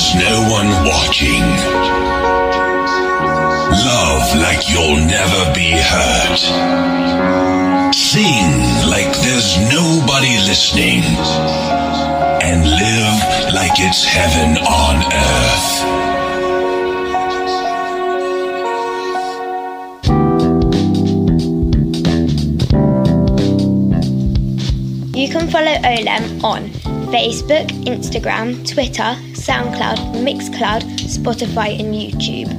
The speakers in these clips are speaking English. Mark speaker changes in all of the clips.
Speaker 1: there's no one watching. Love like you'll never be hurt. Sing like there's nobody listening. And live like it's heaven on earth.
Speaker 2: You can follow Olem on Facebook, Instagram, Twitter, SoundCloud, Mixcloud, Spotify, and YouTube.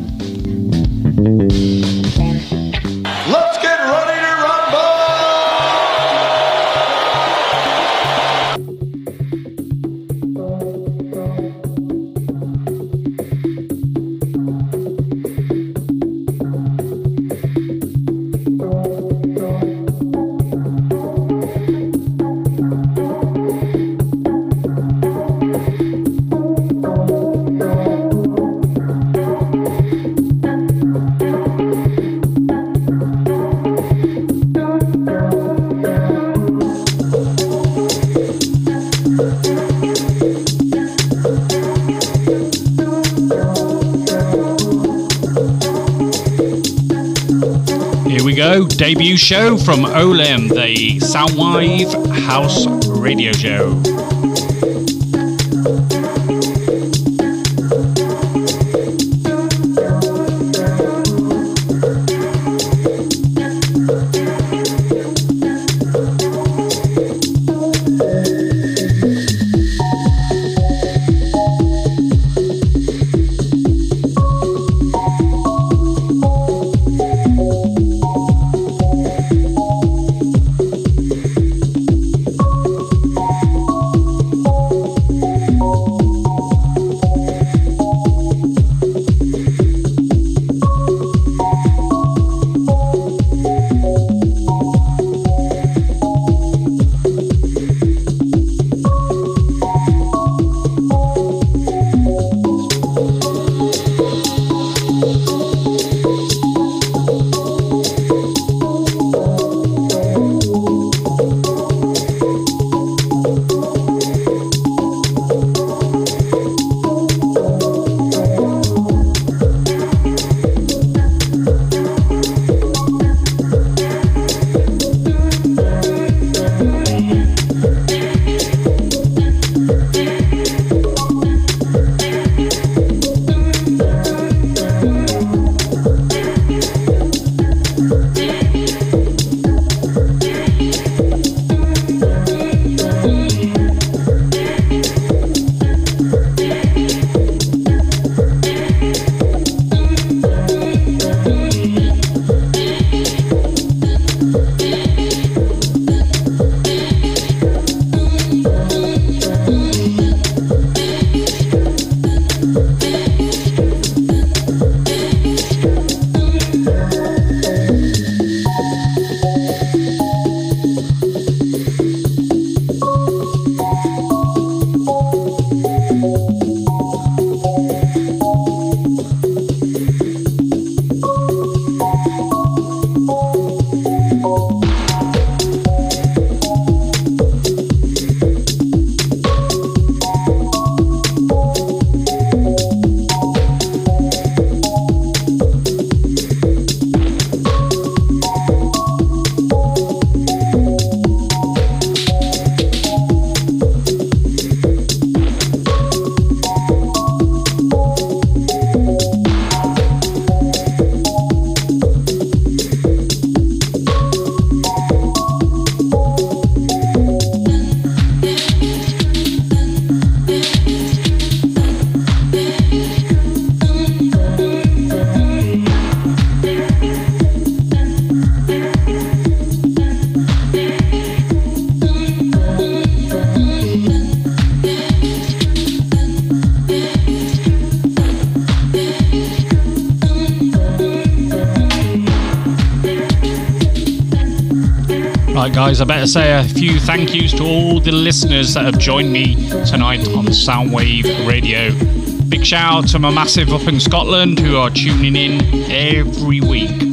Speaker 3: Debut show from Olem, the Soundwave House Radio Show. I say a few thank yous to all the listeners that have joined me tonight on Soundwave Radio. Big shout out to my massive up in Scotland who are tuning in every week.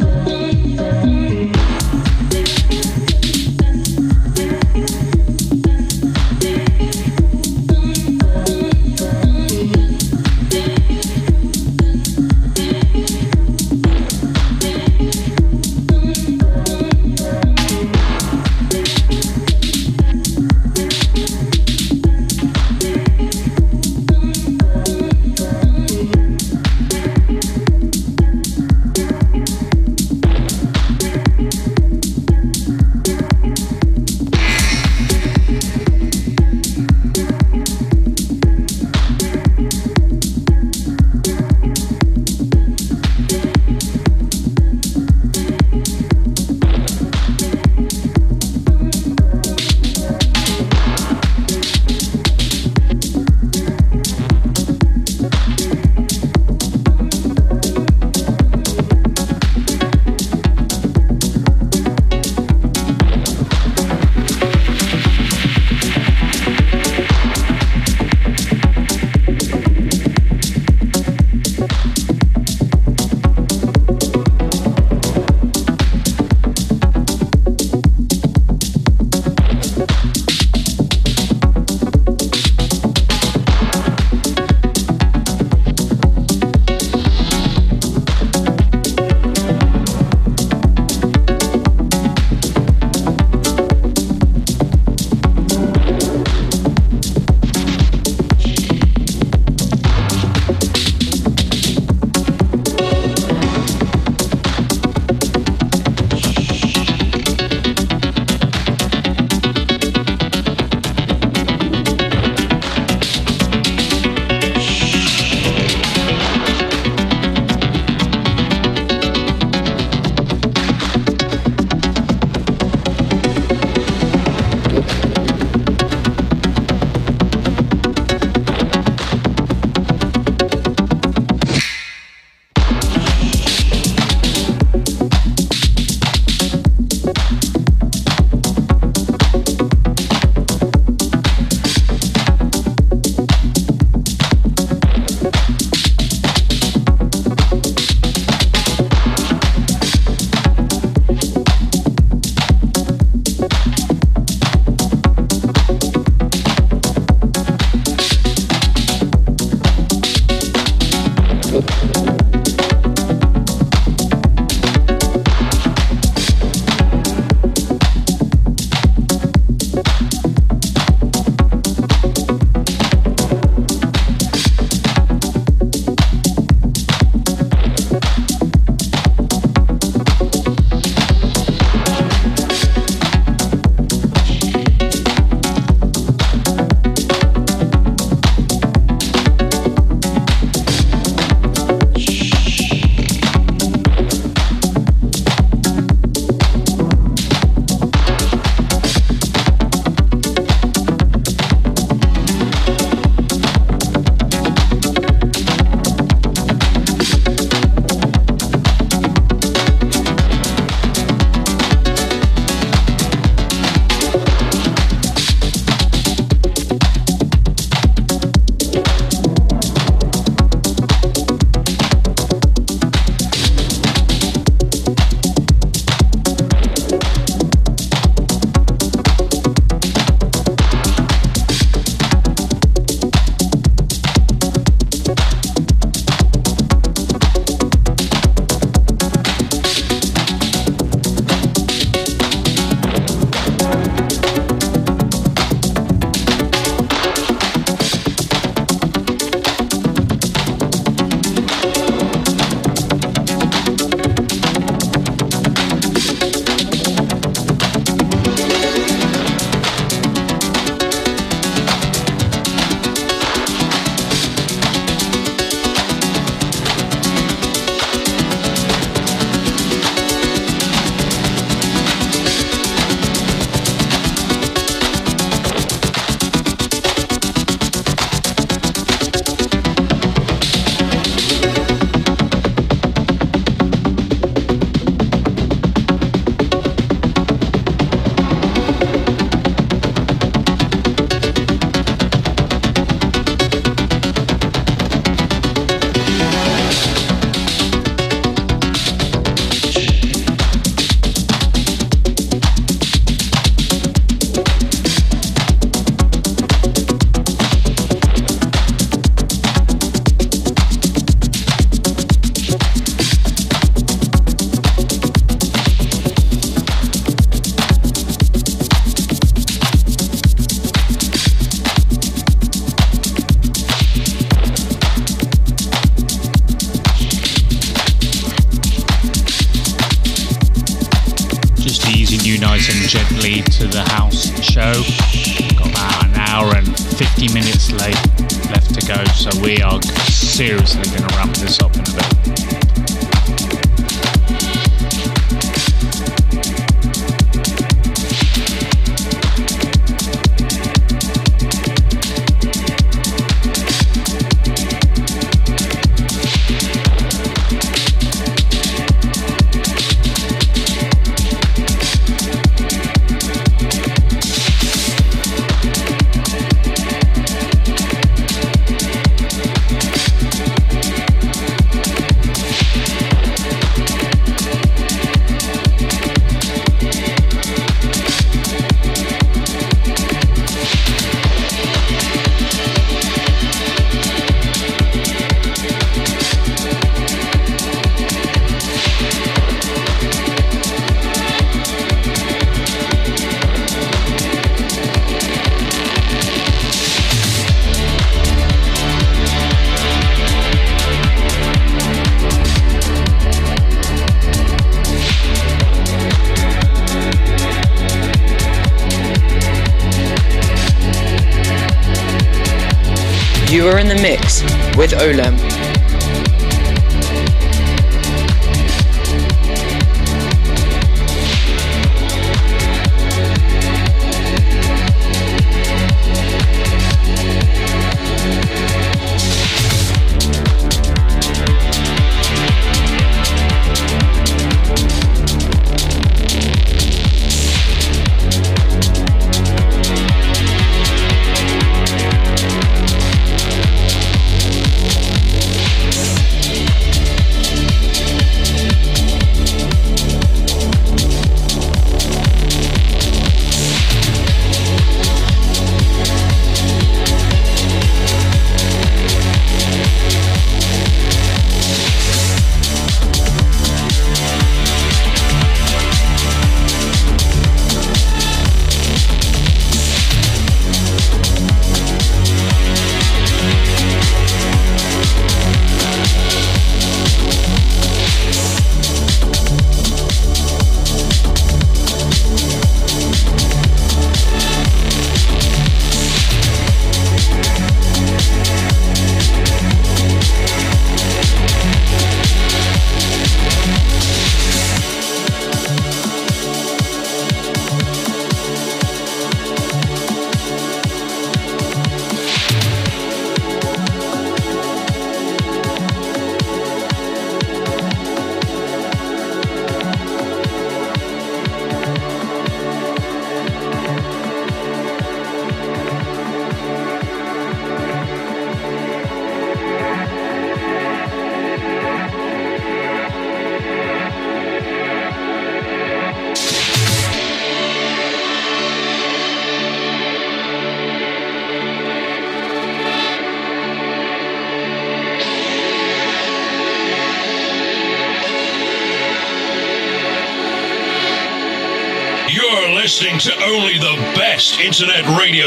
Speaker 4: With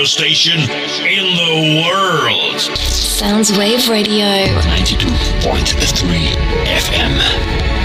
Speaker 5: radio station in the world.
Speaker 6: Soundswave Radio.
Speaker 5: 92.3 FM.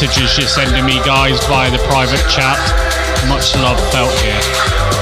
Speaker 3: Messages you're sending me, guys, via the private chat. Much love felt here.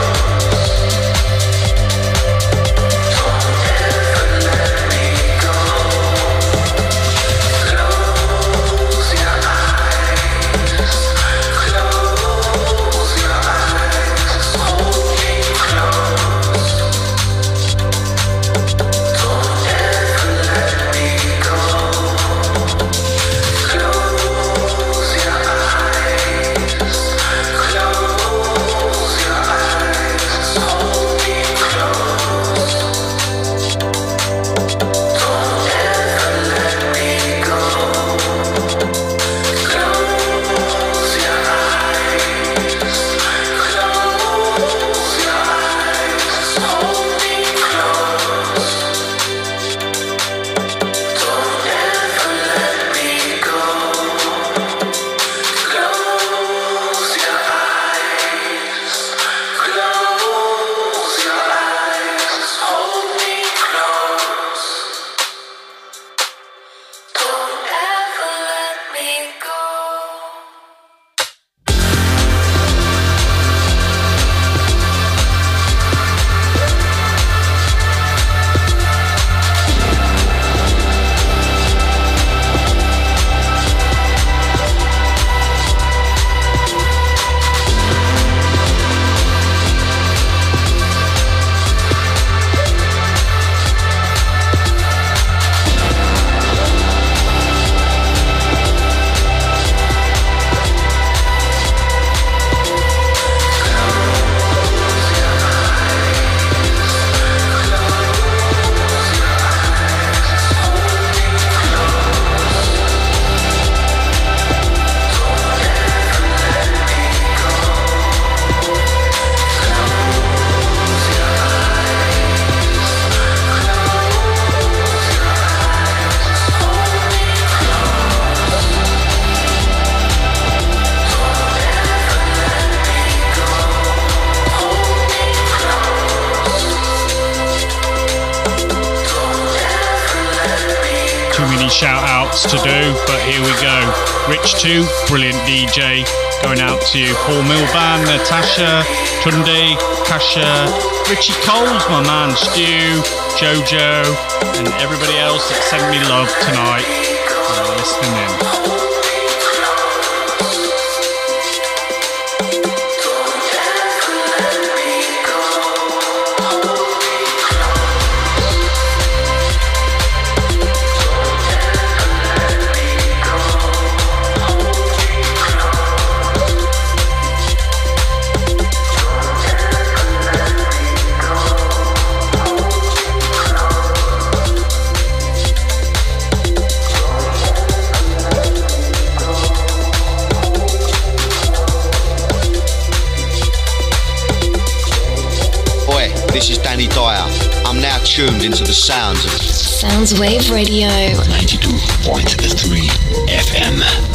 Speaker 3: Rich 2, brilliant DJ. Going out to Paul Milban, Natasha, Tunde, Kasha, Richie Coles, my man Stu, Jojo, and everybody else that sent me love tonight. listening in.
Speaker 7: Tuned into the sounds of
Speaker 6: Soundswave Radio
Speaker 1: 92.3 FM.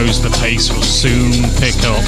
Speaker 8: Knows the pace will soon pick up.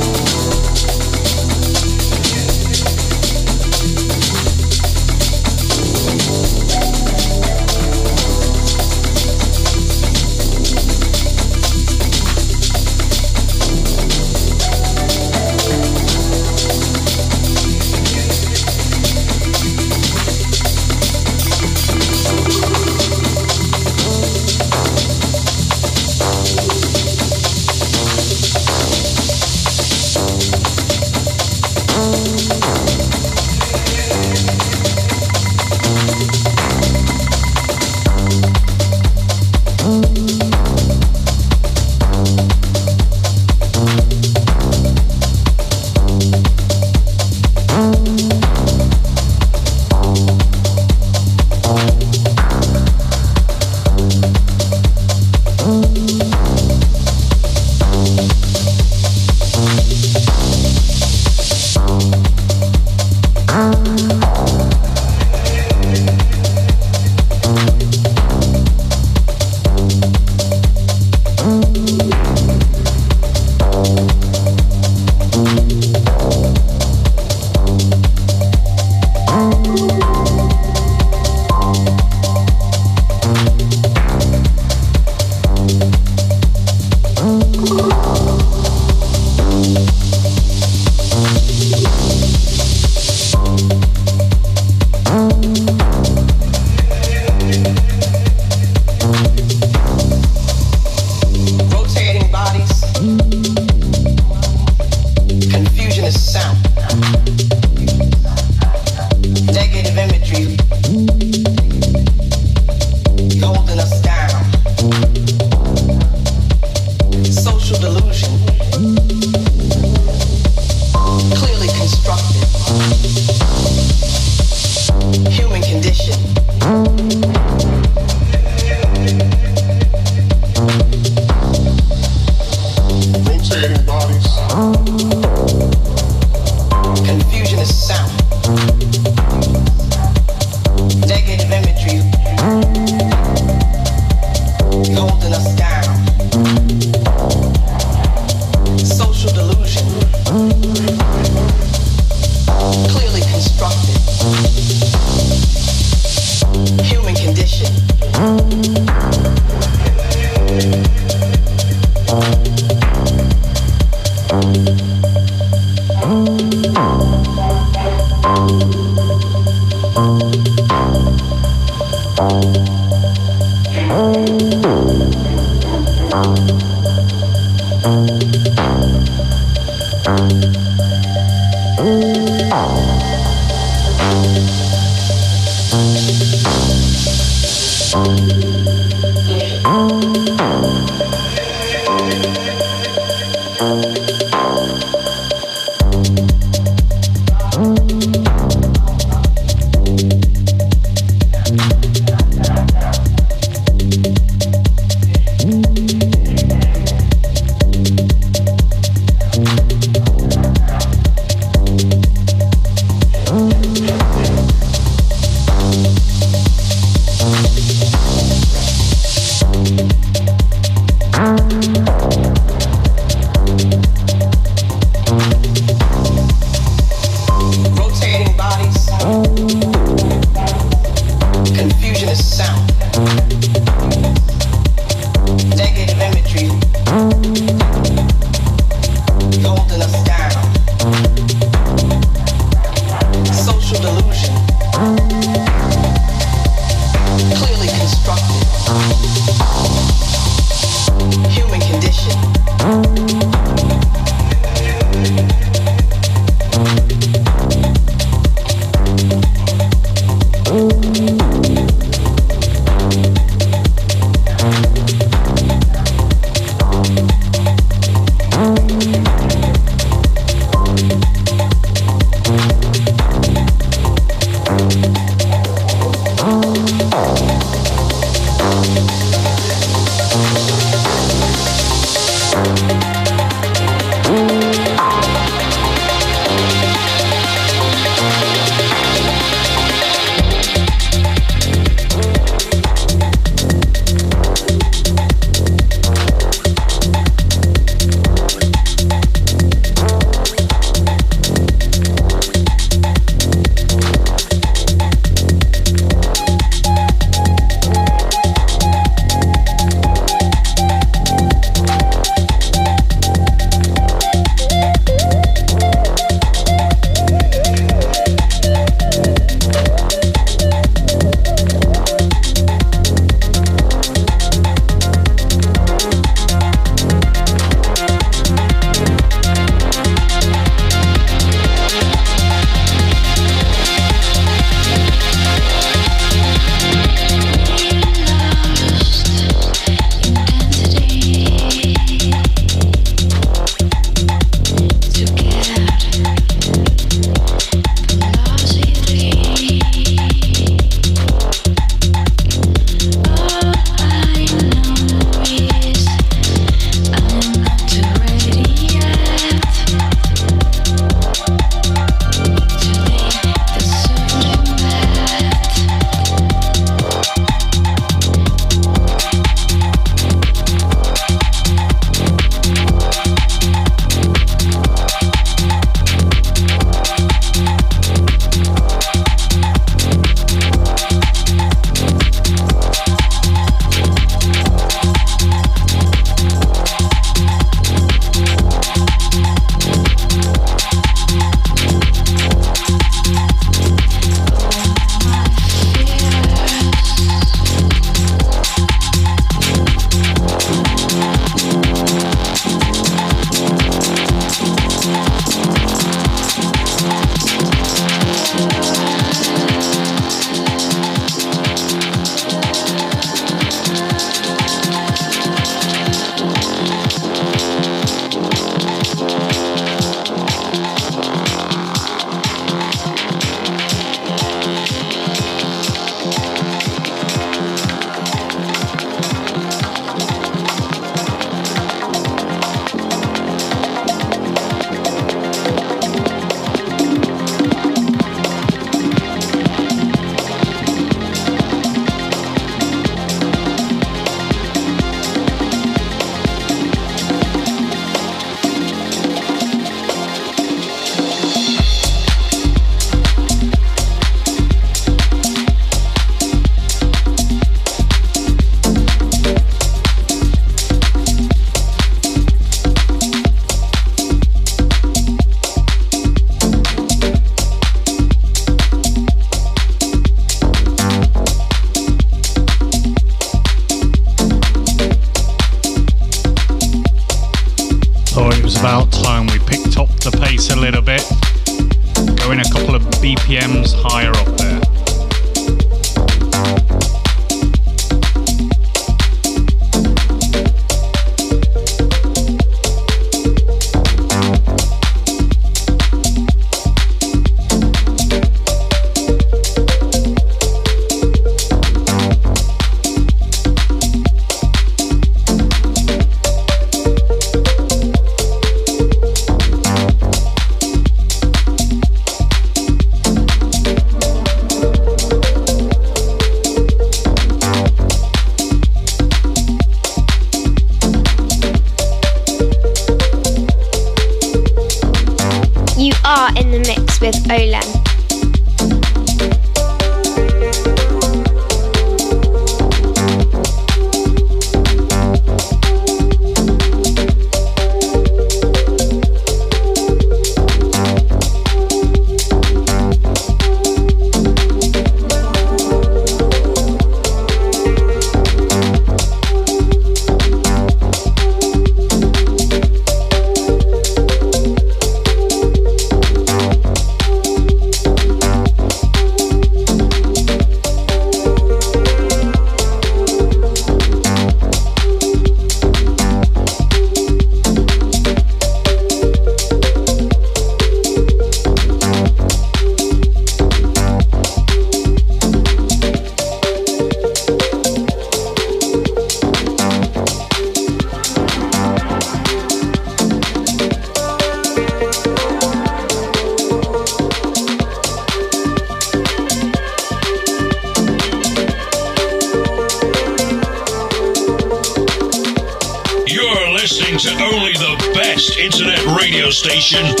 Speaker 3: Listening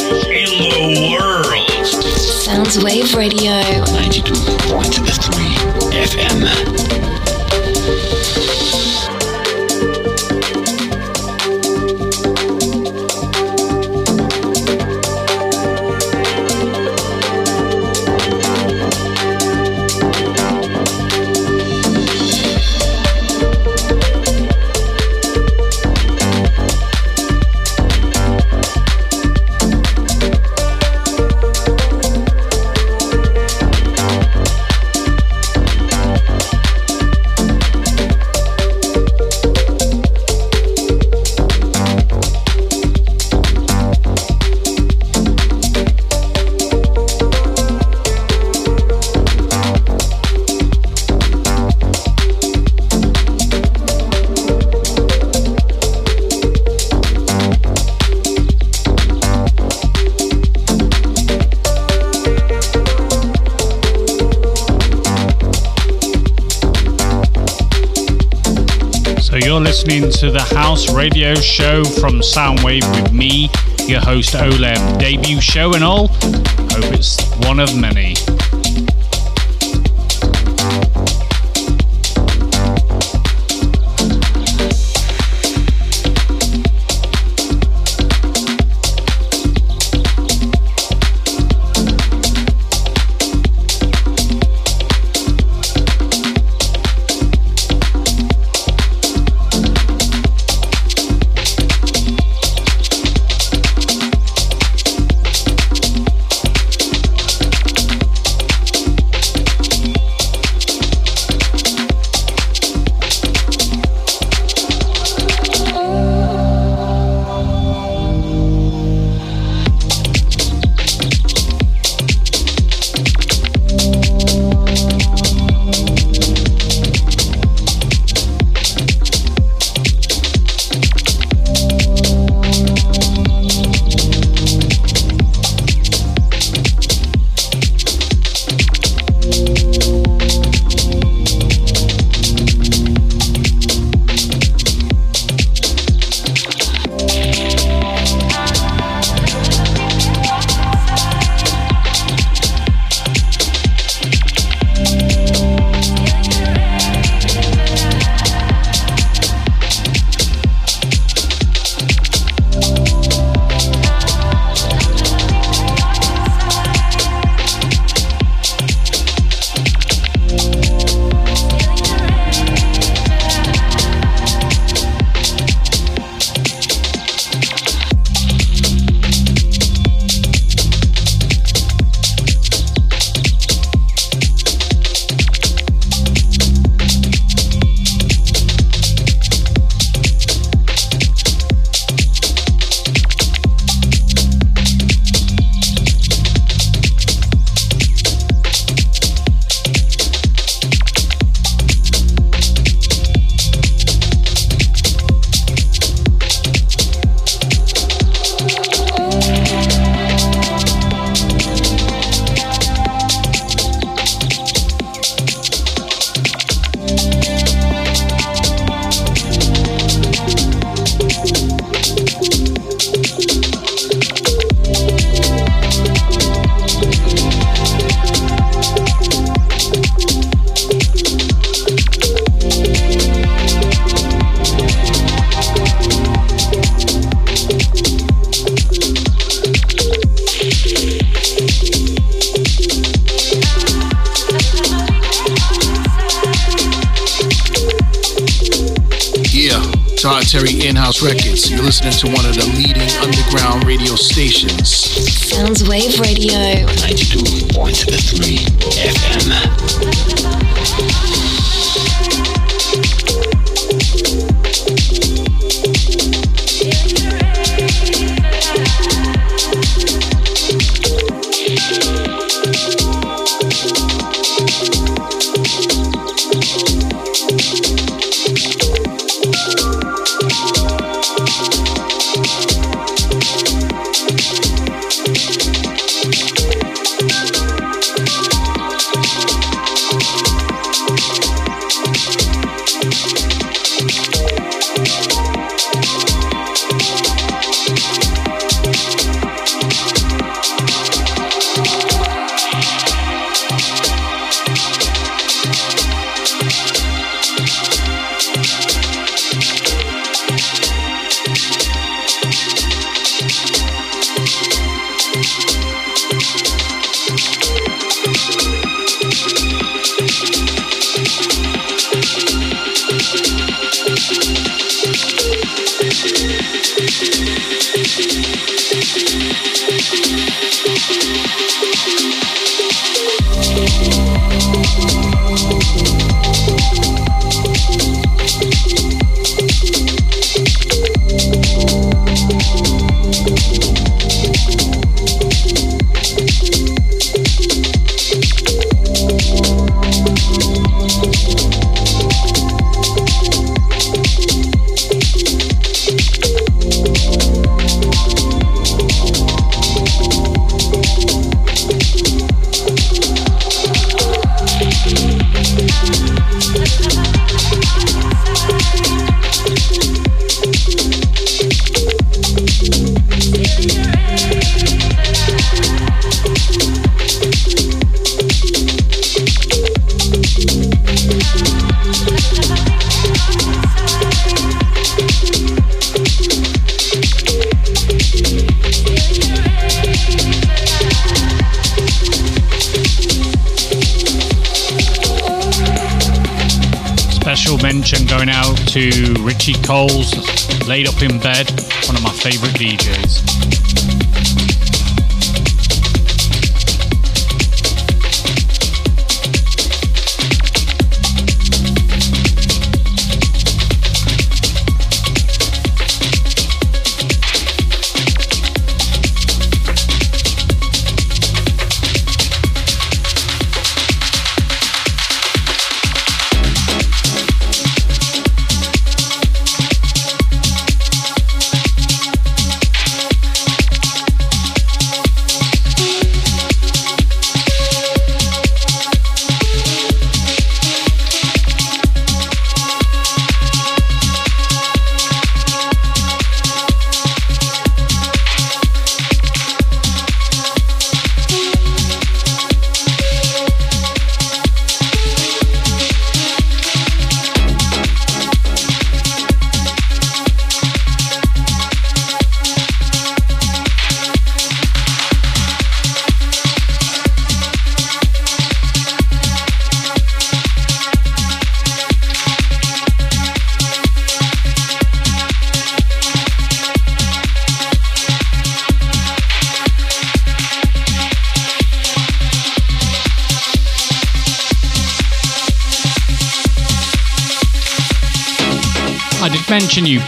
Speaker 3: to the House Radio Show from Soundwave with me, your host Olem. Debut show and all. Hope it's one of many.
Speaker 9: You're listening to one of the leading underground radio stations.
Speaker 6: Sounds Wave Radio.
Speaker 1: 92.3 FM.
Speaker 3: To Richie Coles, Laid Up in Bed, one of my favourite DJs.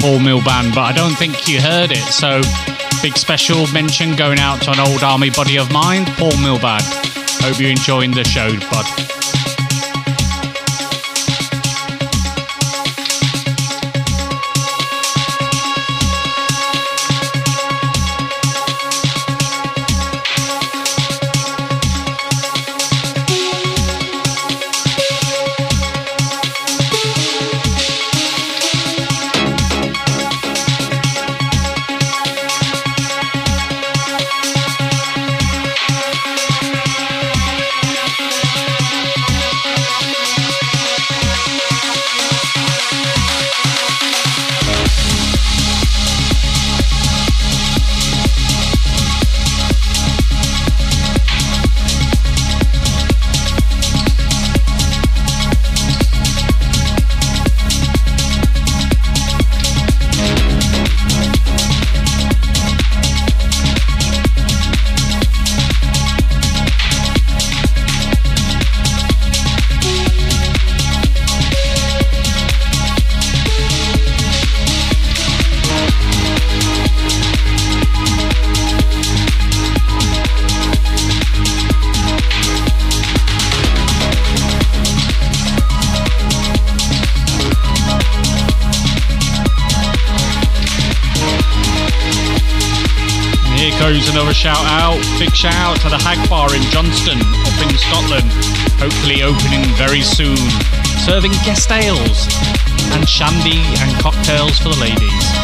Speaker 3: Paul Milban, but I don't think you heard it. So, big special mention going out to an old army buddy of mine, Paul Milban. Hope you're enjoying the show, bud.
Speaker 10: Big shout out to the Hag Bar in Johnstone, up in Scotland. Hopefully opening very soon. Serving guest ales and shandy and cocktails for the ladies.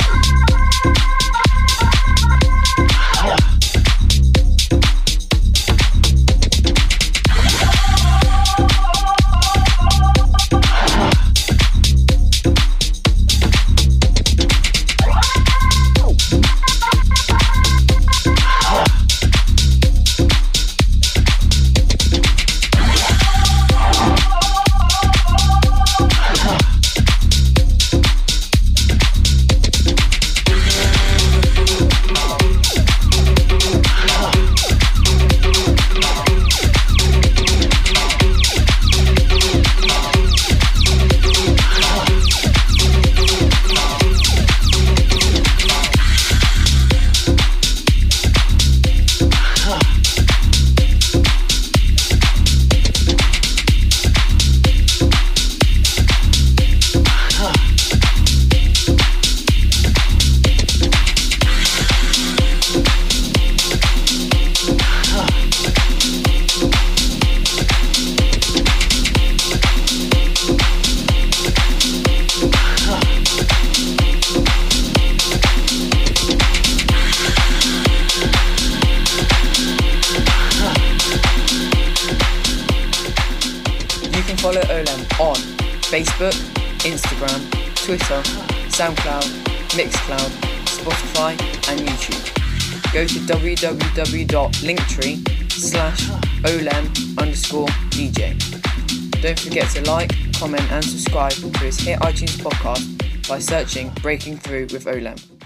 Speaker 11: searching Breaking Through with Olem.